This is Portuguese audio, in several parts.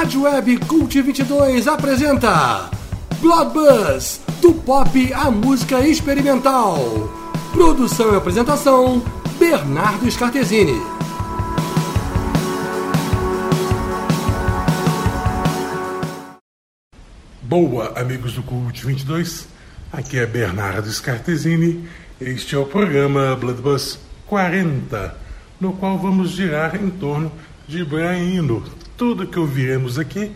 Rádio Web Cult 22 apresenta Blood Buzz, do pop à música experimental. Produção e apresentação, Bernardo Scartesini. Boa, amigos do Cult 22. Aqui é Bernardo Scartesini. Este é o programa Blood Buzz 40, no qual vamos girar em torno de Brian Eno. Tudo que ouviremos aqui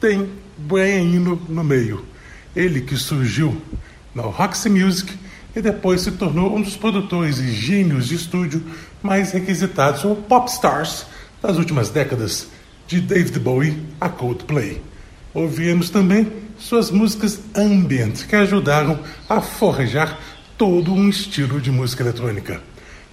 tem Brian Eno no meio. Ele que surgiu na Roxy Music e depois se tornou um dos produtores e gênios de estúdio mais requisitados ou popstars das últimas décadas, de David Bowie a Coldplay. Ouviremos também suas músicas ambient que ajudaram a forjar todo um estilo de música eletrônica.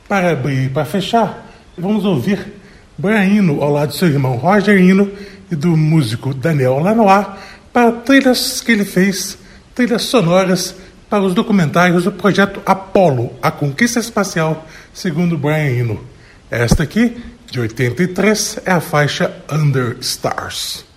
Para abrir e para fechar, vamos ouvir Brian ao lado de seu irmão Roger Eno e do músico Daniel Lanois para trilhas que ele fez, trilhas sonoras para os documentários do projeto Apollo, a conquista espacial, segundo Brian Eno. Esta aqui, de 83, é a faixa Under Stars.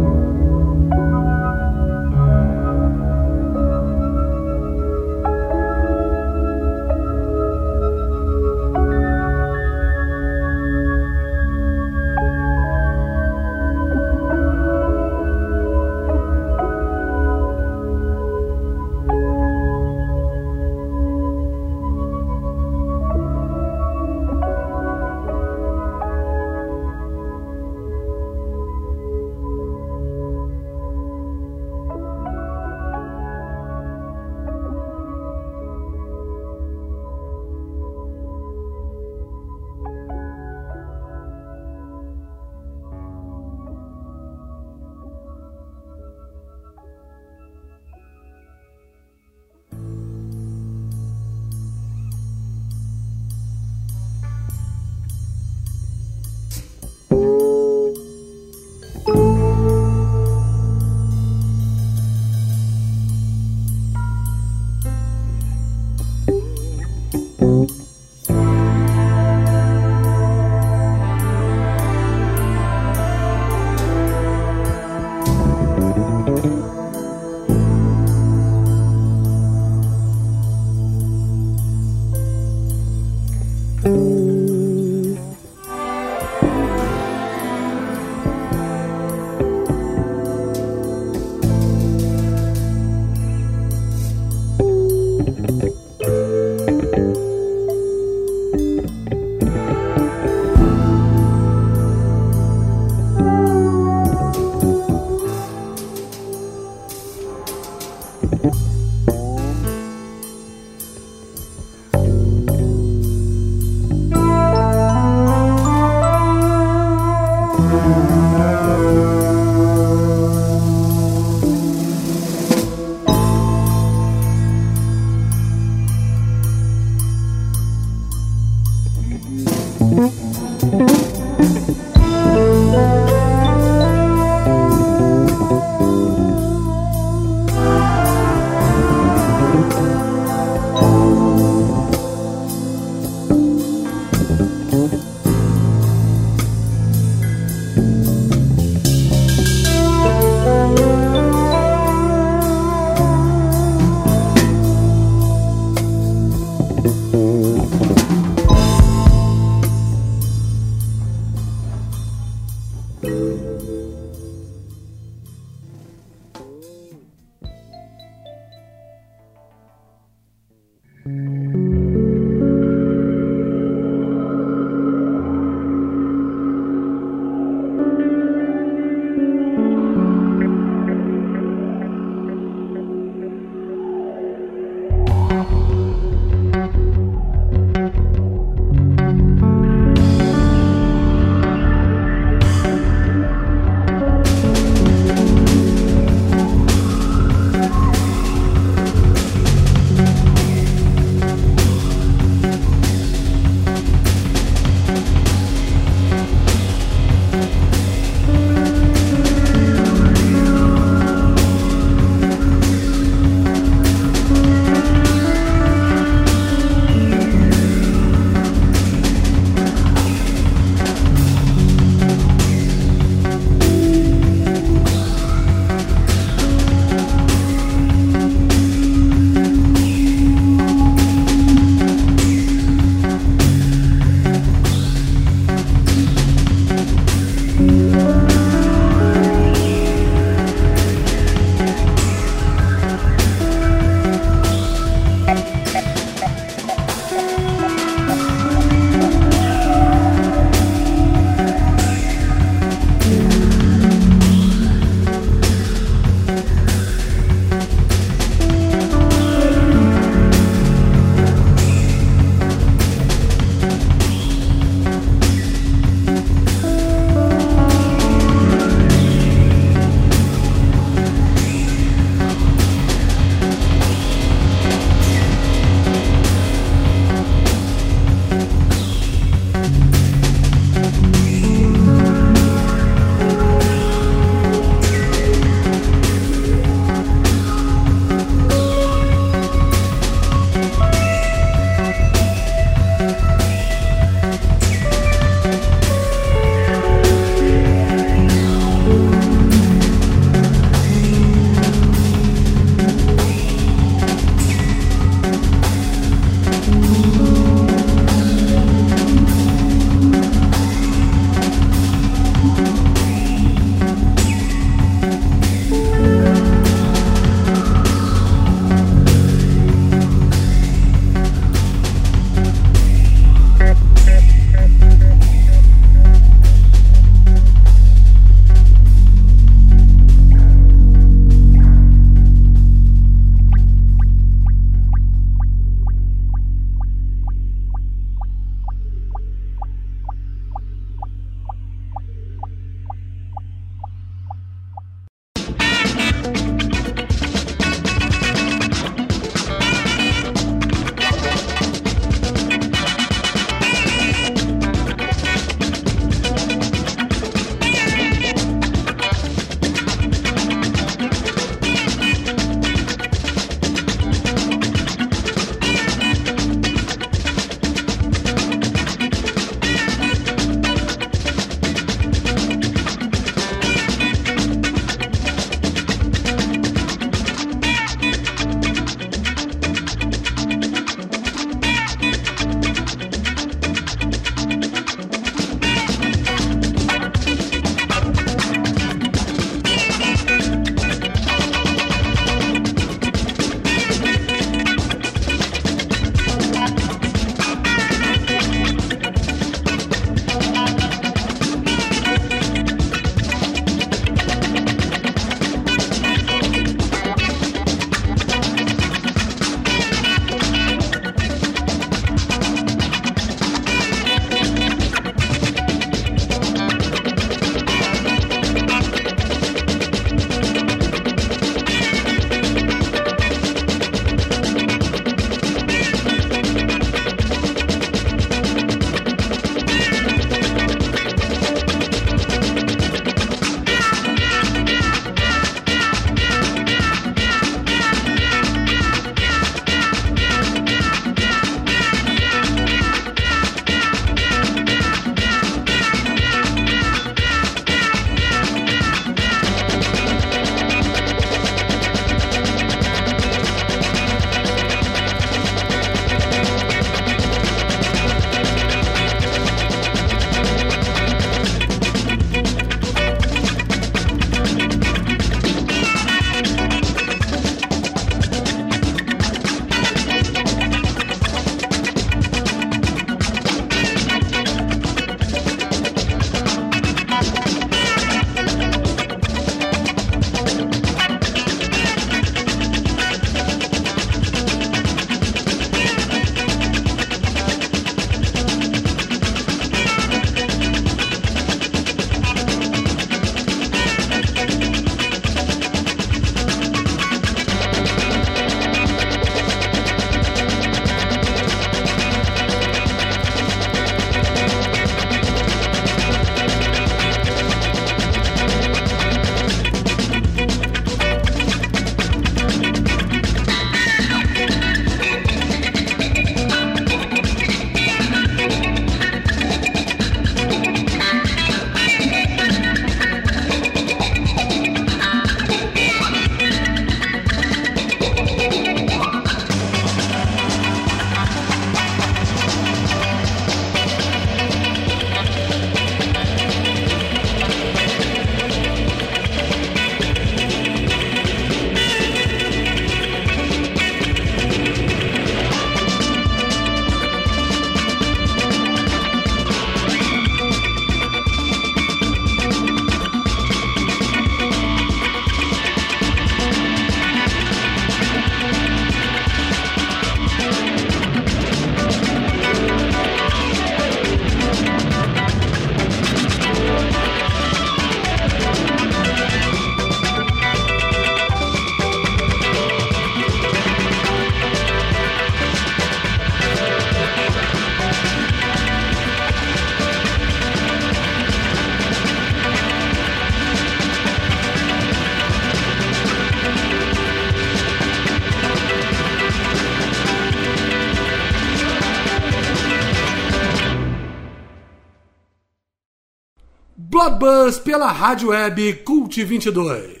Pela rádio web Cult 22.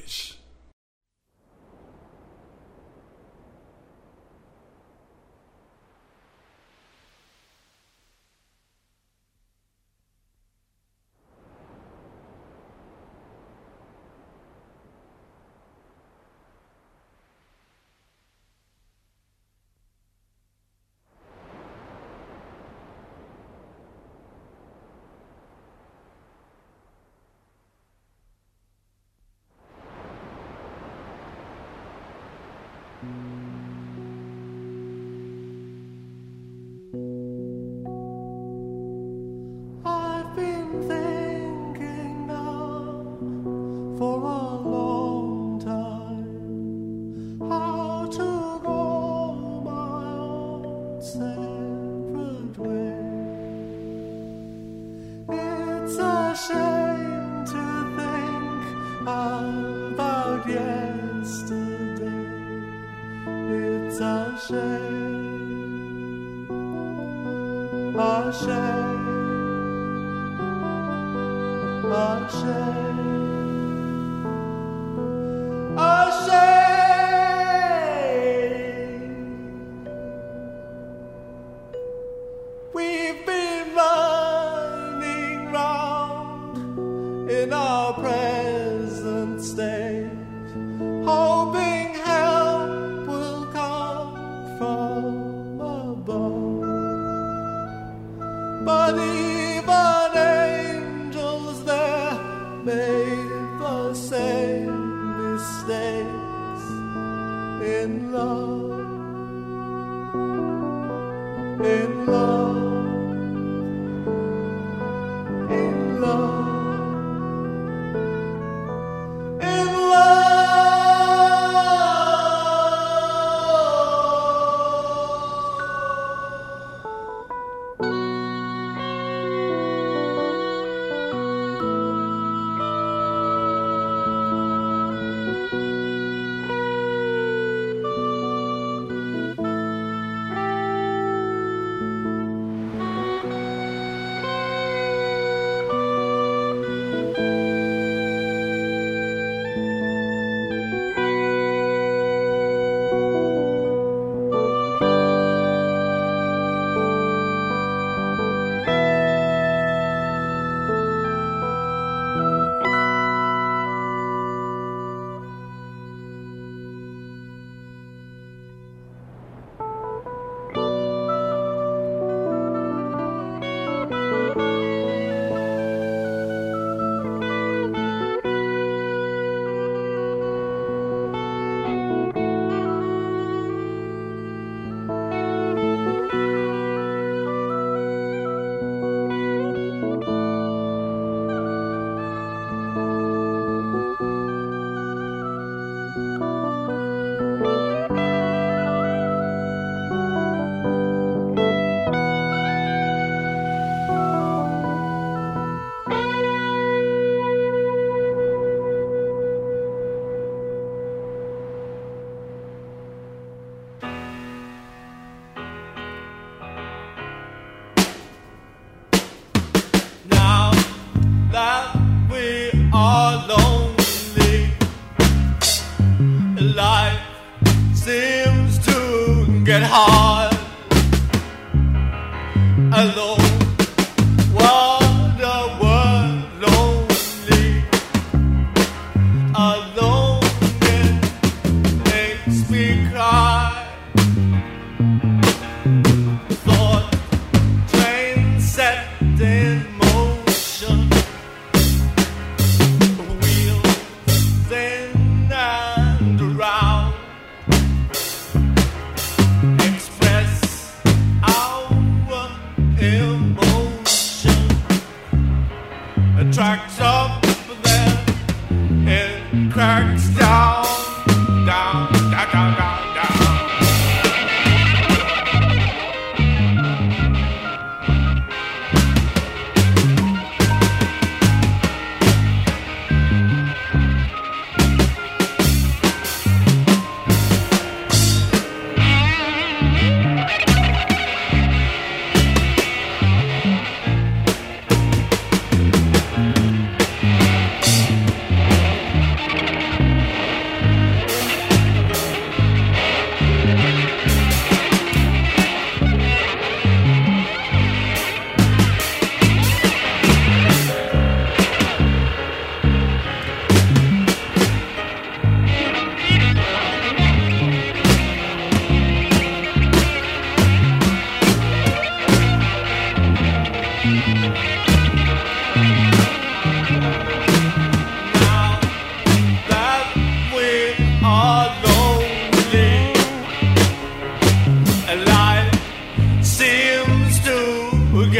hard.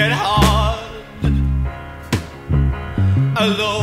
get hard alone.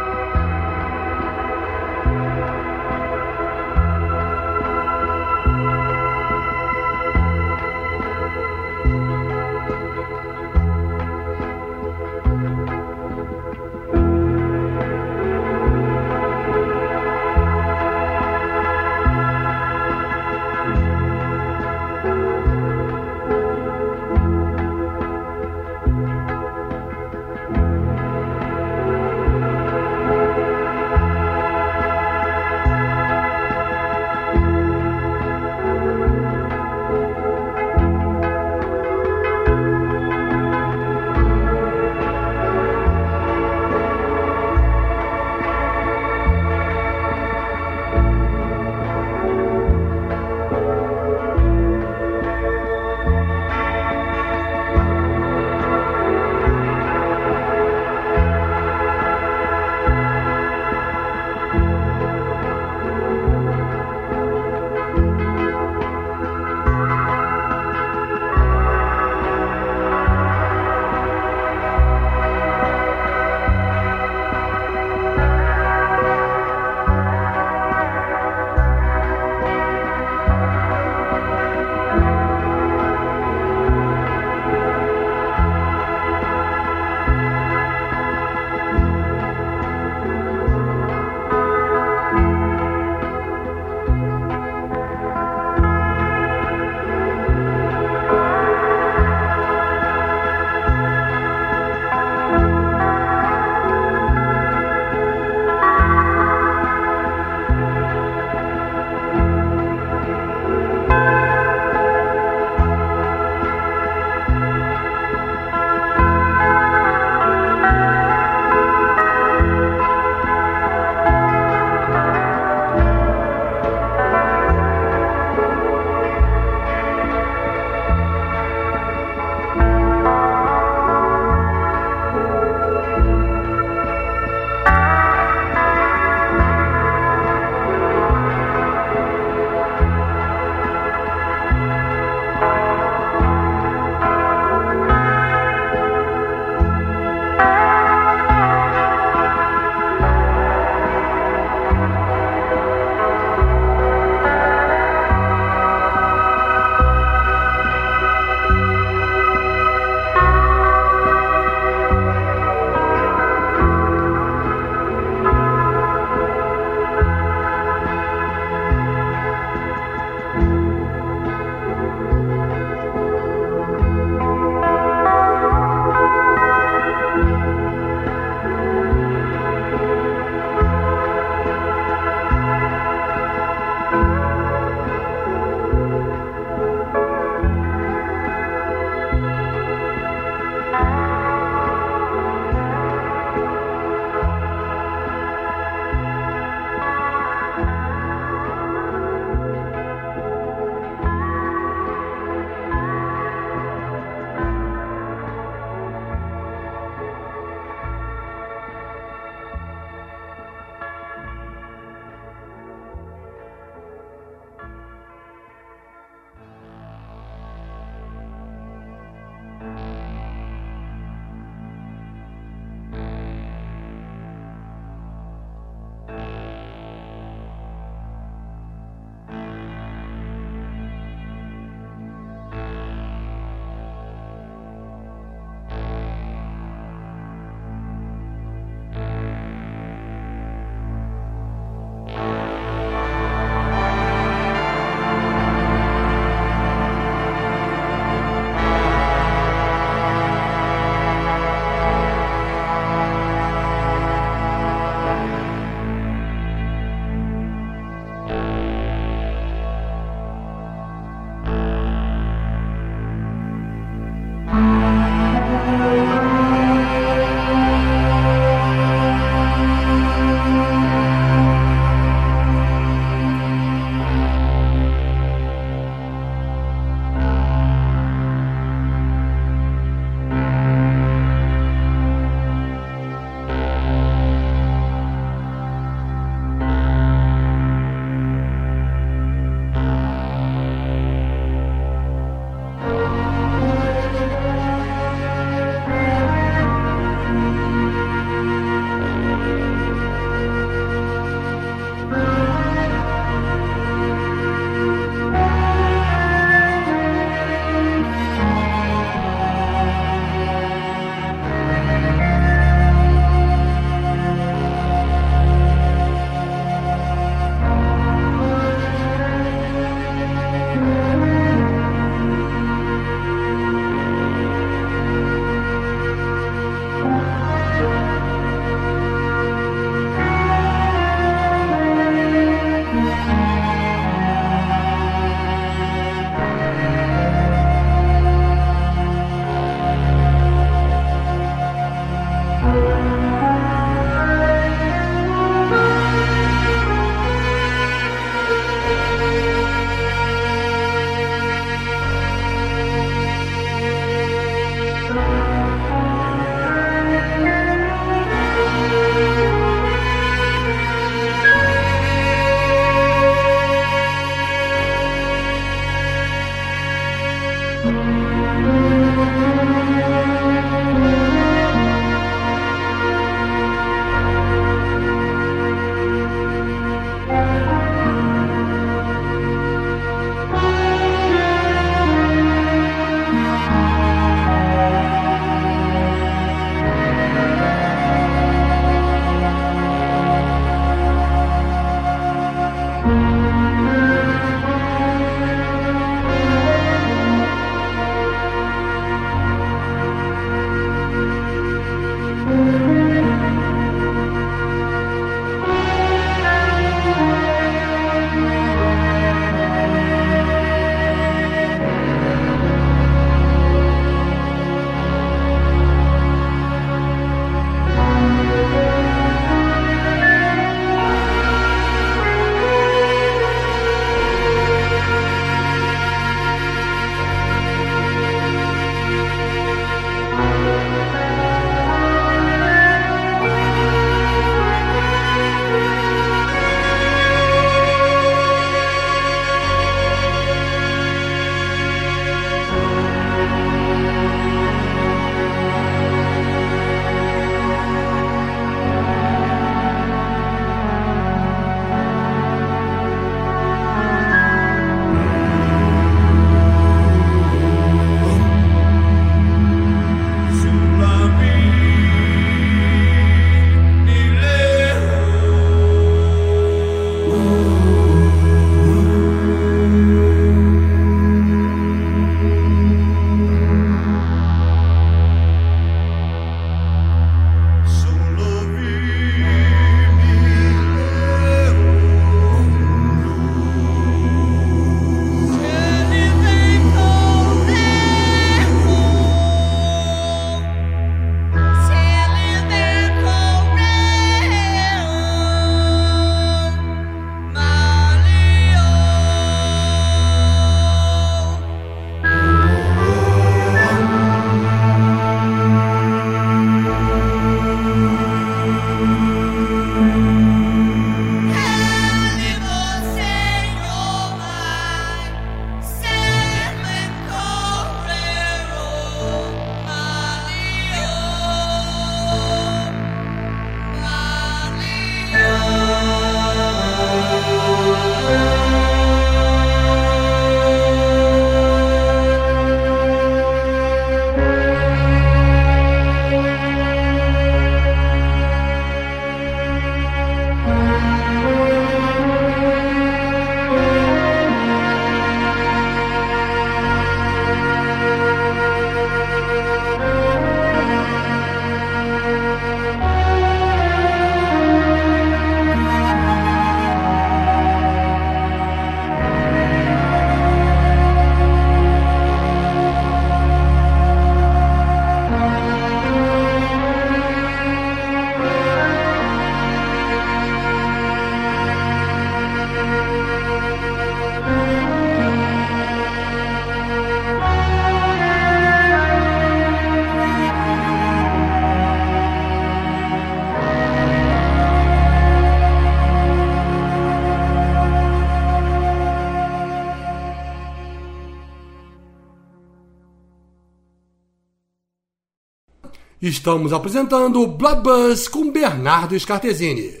Estamos apresentando Blood Buzz com Bernardo Scartesini.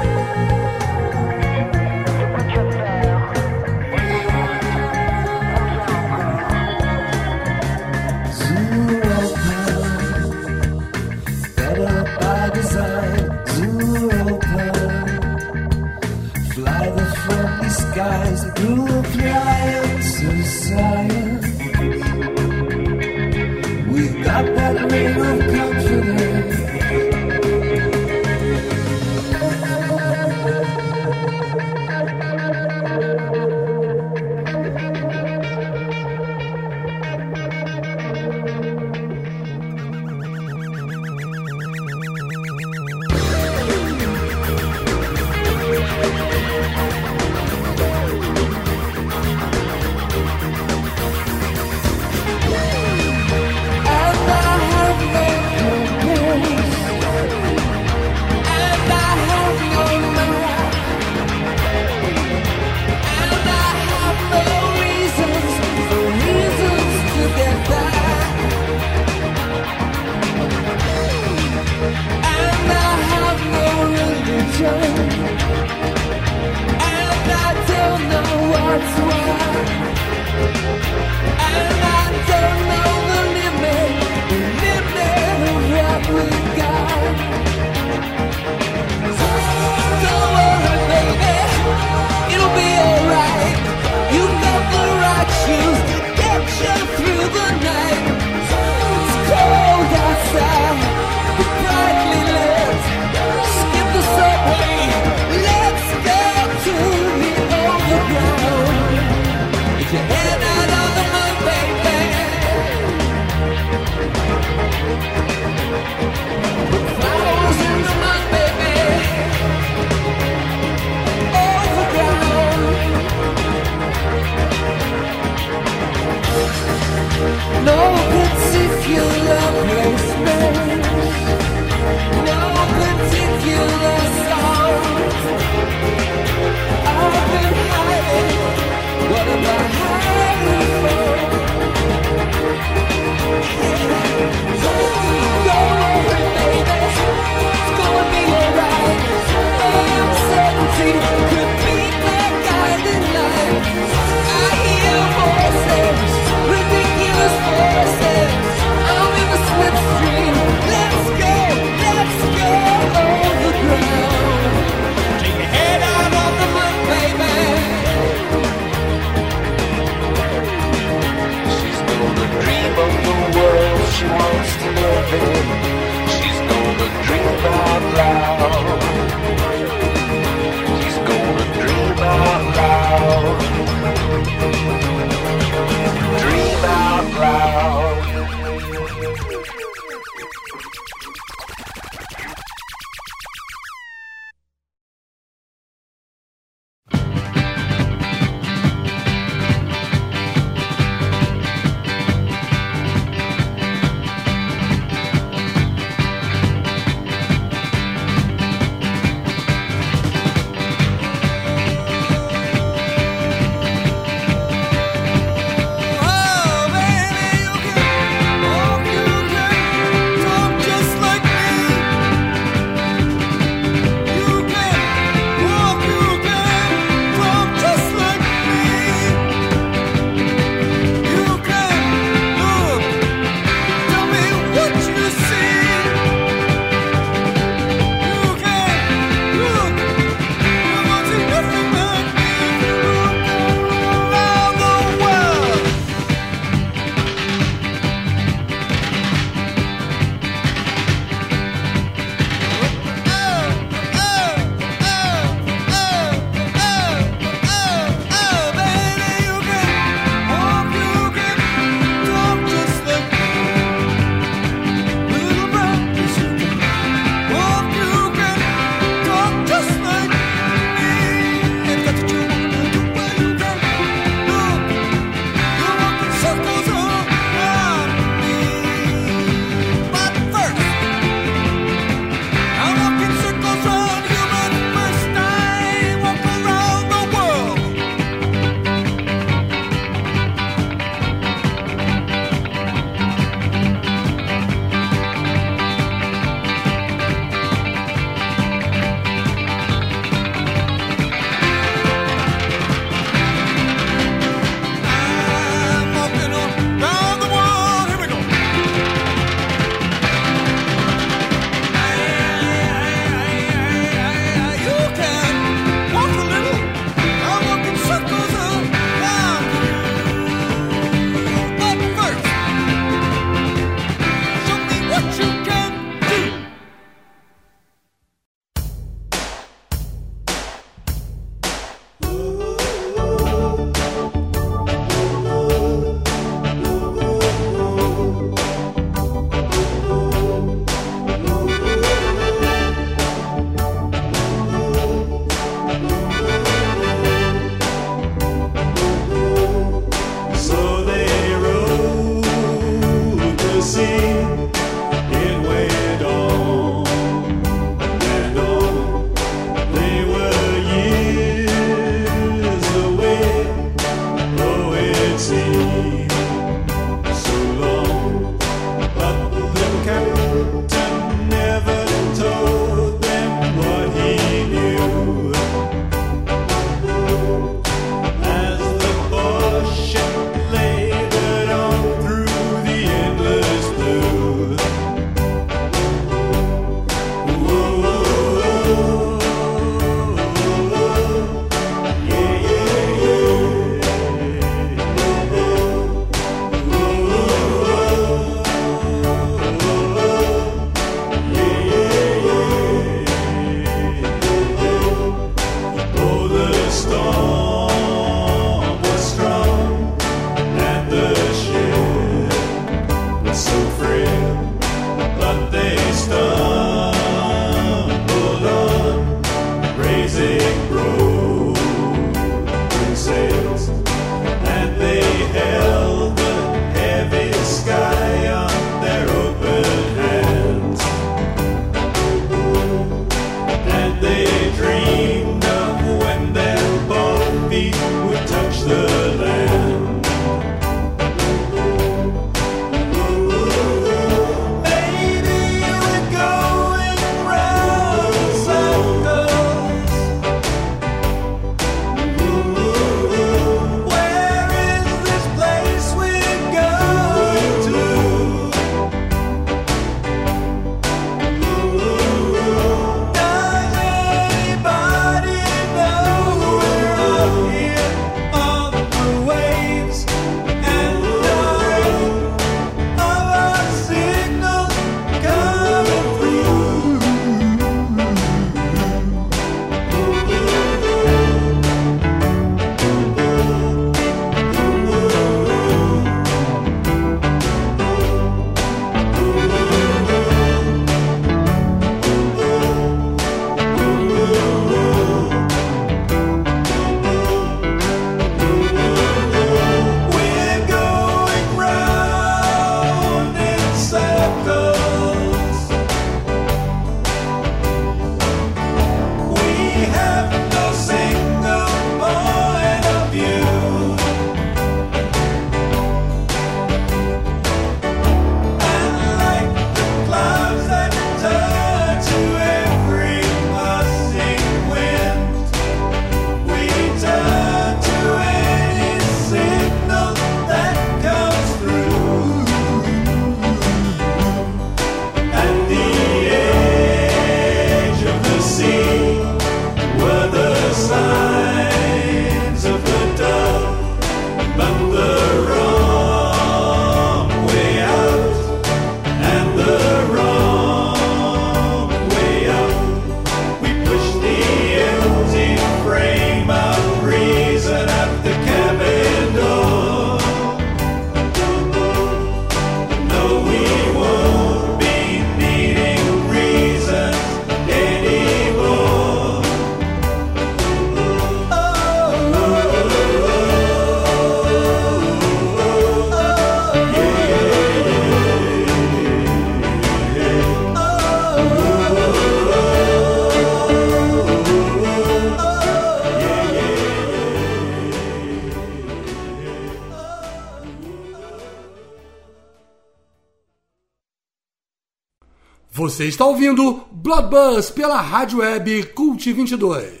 Você está ouvindo Blood Buzz pela rádio web Cult 22.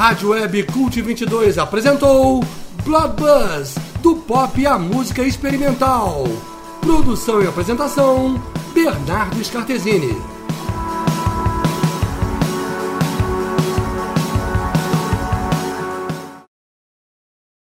Rádio Web Cult 22 apresentou Blood Buzz, do pop à música experimental. Produção e apresentação, Bernardo Scartesini.